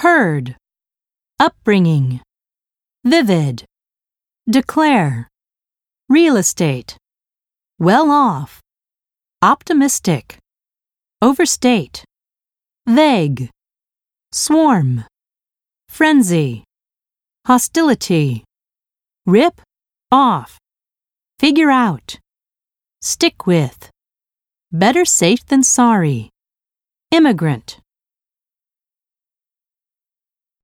Heard, upbringing, vivid, declare, real estate, well off, optimistic, overstate, vague, swarm, frenzy, hostility, rip off, figure out, stick with, better safe than sorry, immigrant,